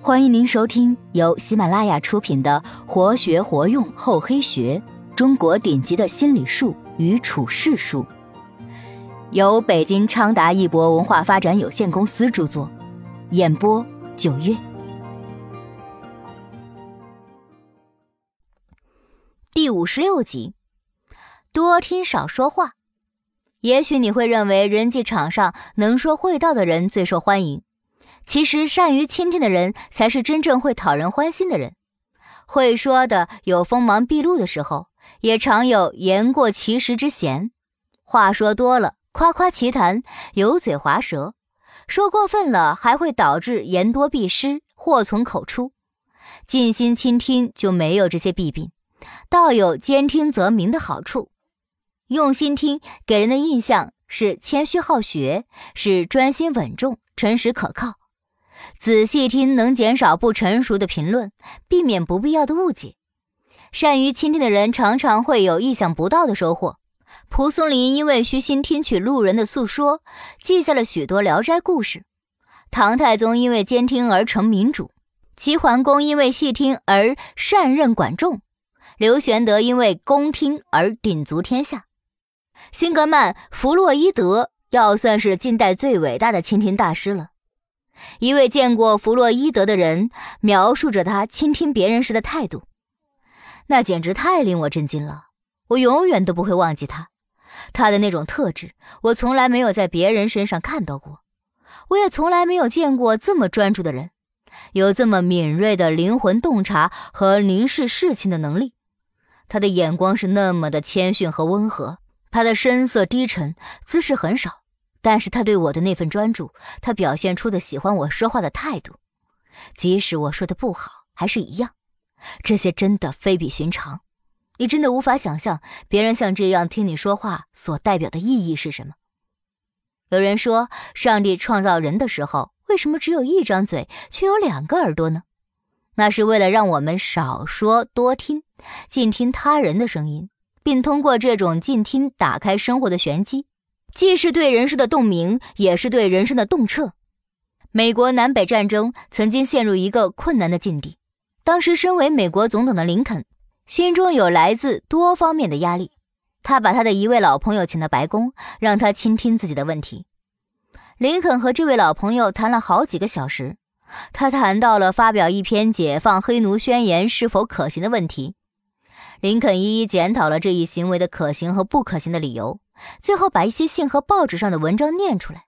欢迎您收听由喜马拉雅出品的《活学活用厚黑学：中国顶级的心理术与处世术》，由北京昌达一博文化发展有限公司著作，演播九月。第五十六集，多听少说话。也许你会认为人际场上能说会道的人最受欢迎。其实，善于倾听的人才是真正会讨人欢心的人。会说的有锋芒毕露的时候，也常有言过其实之嫌。话说多了，夸夸其谈，油嘴滑舌；说过分了，还会导致言多必失，祸从口出。静心倾听就没有这些弊病，倒有兼听则明的好处。用心听，给人的印象是谦虚好学，是专心稳重、诚实可靠。仔细听能减少不成熟的评论，避免不必要的误解。善于倾听的人常常会有意想不到的收获。蒲松龄因为虚心听取路人的诉说，记下了许多《聊斋》故事；唐太宗因为监听而成明主；齐桓公因为细听而善任管仲；刘玄德因为恭听而鼎足天下。辛格曼、弗洛伊德要算是近代最伟大的倾听大师了。一位见过弗洛伊德的人描述着他倾听别人时的态度，那简直太令我震惊了。我永远都不会忘记他，他的那种特质，我从来没有在别人身上看到过。我也从来没有见过这么专注的人，有这么敏锐的灵魂洞察和凝视事情的能力。他的眼光是那么的谦逊和温和，他的声色低沉，姿势很少。但是他对我的那份专注，他表现出的喜欢我说话的态度，即使我说的不好，还是一样。这些真的非比寻常，你真的无法想象别人像这样听你说话所代表的意义是什么。有人说，上帝创造人的时候，为什么只有一张嘴，却有两个耳朵呢？那是为了让我们少说多听，静听他人的声音，并通过这种静听打开生活的玄机。既是对人生的洞明，也是对人生的洞彻。美国南北战争曾经陷入一个困难的境地，当时身为美国总统的林肯，心中有来自多方面的压力。他把他的一位老朋友请到白宫，让他倾听自己的问题。林肯和这位老朋友谈了好几个小时，他谈到了发表一篇解放黑奴宣言是否可行的问题。林肯一一检讨了这一行为的可行和不可行的理由。最后把一些信和报纸上的文章念出来。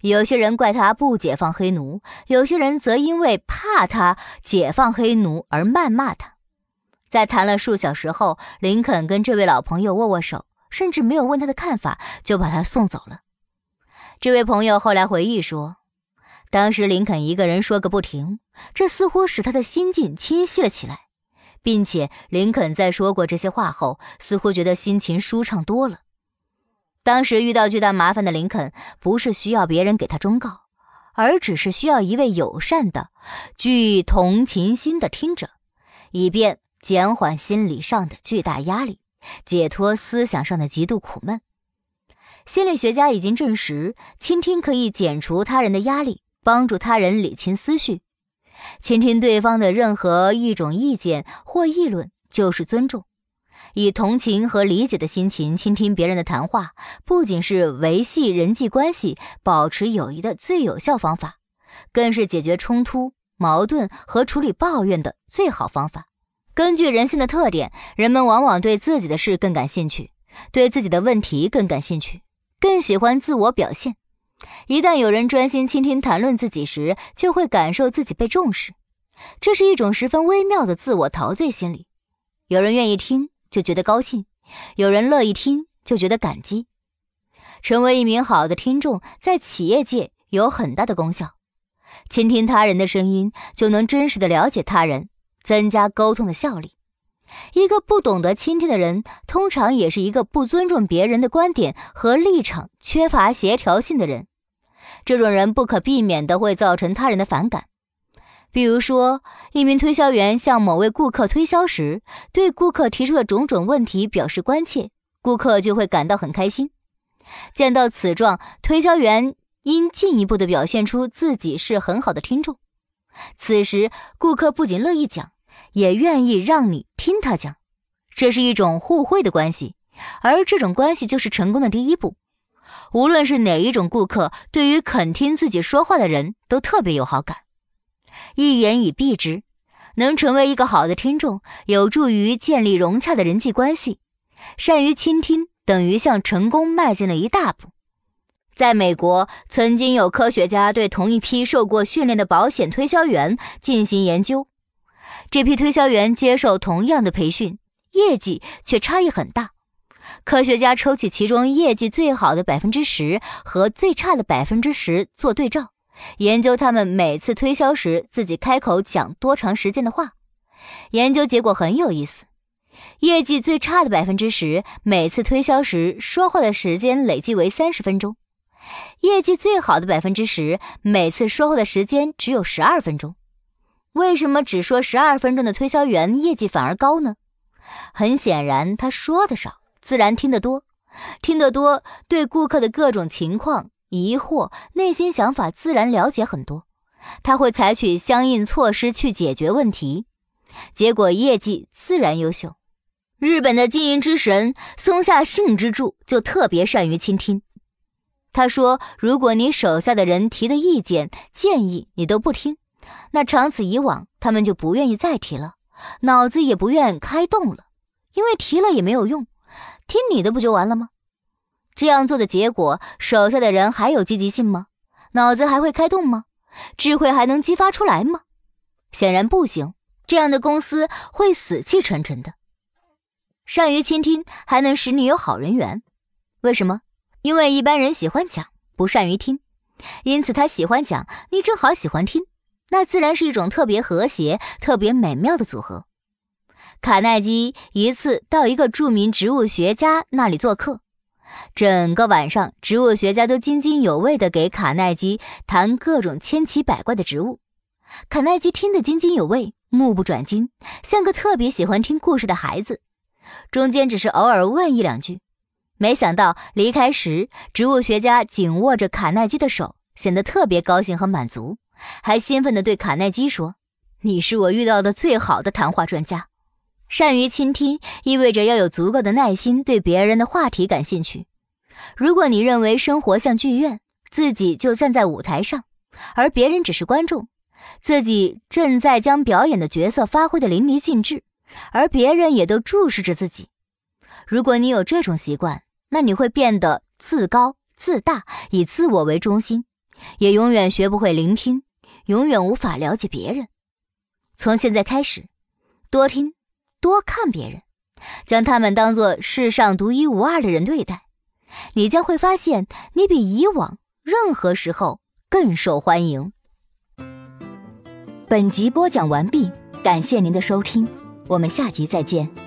有些人怪他不解放黑奴，有些人则因为怕他解放黑奴而谩骂他。在谈了数小时后，林肯跟这位老朋友握握手，甚至没有问他的看法，就把他送走了。这位朋友后来回忆说，当时林肯一个人说个不停，这似乎使他的心境清晰了起来，并且林肯在说过这些话后，似乎觉得心情舒畅多了。当时遇到巨大麻烦的林肯，不是需要别人给他忠告，而只是需要一位友善的、具同情心的听者，以便减缓心理上的巨大压力，解脱思想上的极度苦闷。心理学家已经证实，倾听可以减除他人的压力，帮助他人理清思绪。倾听对方的任何一种意见或议论，就是尊重。以同情和理解的心情倾听别人的谈话，不仅是维系人际关系、保持友谊的最有效方法，更是解决冲突、矛盾和处理抱怨的最好方法。根据人性的特点，人们往往对自己的事更感兴趣，对自己的问题更感兴趣，更喜欢自我表现。一旦有人专心倾听谈论自己时，就会感受自己被重视，这是一种十分微妙的自我陶醉心理。有人愿意听。就觉得高兴，有人乐意听，就觉得感激。成为一名好的听众，在企业界有很大的功效。倾听他人的声音，就能真实的了解他人，增加沟通的效率。一个不懂得倾听的人，通常也是一个不尊重别人的观点和立场、缺乏协调性的人。这种人不可避免的会造成他人的反感。比如说，一名推销员向某位顾客推销时，对顾客提出的种种问题表示关切，顾客就会感到很开心。见到此状，推销员应进一步的表现出自己是很好的听众。此时顾客不仅乐意讲，也愿意让你听他讲，这是一种互惠的关系，而这种关系就是成功的第一步。无论是哪一种顾客，对于肯听自己说话的人都特别有好感。一言以蔽之，能成为一个好的听众，有助于建立融洽的人际关系。善于倾听，等于向成功迈进了一大步。在美国，曾经有科学家对同一批受过训练的保险推销员进行研究，这批推销员接受同样的培训，业绩却差异很大。科学家抽取其中业绩最好的百分之十和最差的百分之十做对照，研究他们每次推销时自己开口讲多长时间的话。研究结果很有意思。业绩最差的百分之十，每次推销时说话的时间累计为三十分钟；业绩最好的百分之十，每次说话的时间只有十二分钟。为什么只说十二分钟的推销员业绩反而高呢？很显然，他说的少，自然听得多，听得多，对顾客的各种情况、疑惑、内心想法自然了解很多，他会采取相应措施去解决问题，结果业绩自然优秀。日本的经营之神松下幸之助就特别善于倾听。他说：“如果你手下的人提的意见建议你都不听，那长此以往，他们就不愿意再提了，脑子也不愿开动了，因为提了也没有用，听你的不就完了吗？这样做的结果，手下的人还有积极性吗？脑子还会开动吗？智慧还能激发出来吗？显然不行。这样的公司会死气沉沉的。”善于倾听还能使你有好人缘，为什么？因为一般人喜欢讲，不善于听，因此他喜欢讲，你正好喜欢听，那自然是一种特别和谐、特别美妙的组合。卡耐基一次到一个著名植物学家那里做客，整个晚上，植物学家都津津有味地给卡耐基谈各种千奇百怪的植物，卡耐基听得津津有味，目不转睛，像个特别喜欢听故事的孩子。中间只是偶尔问一两句，没想到离开时，植物学家紧握着卡耐基的手，显得特别高兴和满足，还兴奋地对卡耐基说：“你是我遇到的最好的谈话专家。”善于倾听意味着要有足够的耐心，对别人的话题感兴趣。如果你认为生活像剧院，自己就站在舞台上，而别人只是观众，自己正在将表演的角色发挥得淋漓尽致。而别人也都注视着自己。如果你有这种习惯，那你会变得自高自大，以自我为中心，也永远学不会聆听，永远无法了解别人。从现在开始，多听，多看别人，将他们当作世上独一无二的人对待，你将会发现，你比以往任何时候更受欢迎。本集播讲完毕，感谢您的收听。我们下集再见。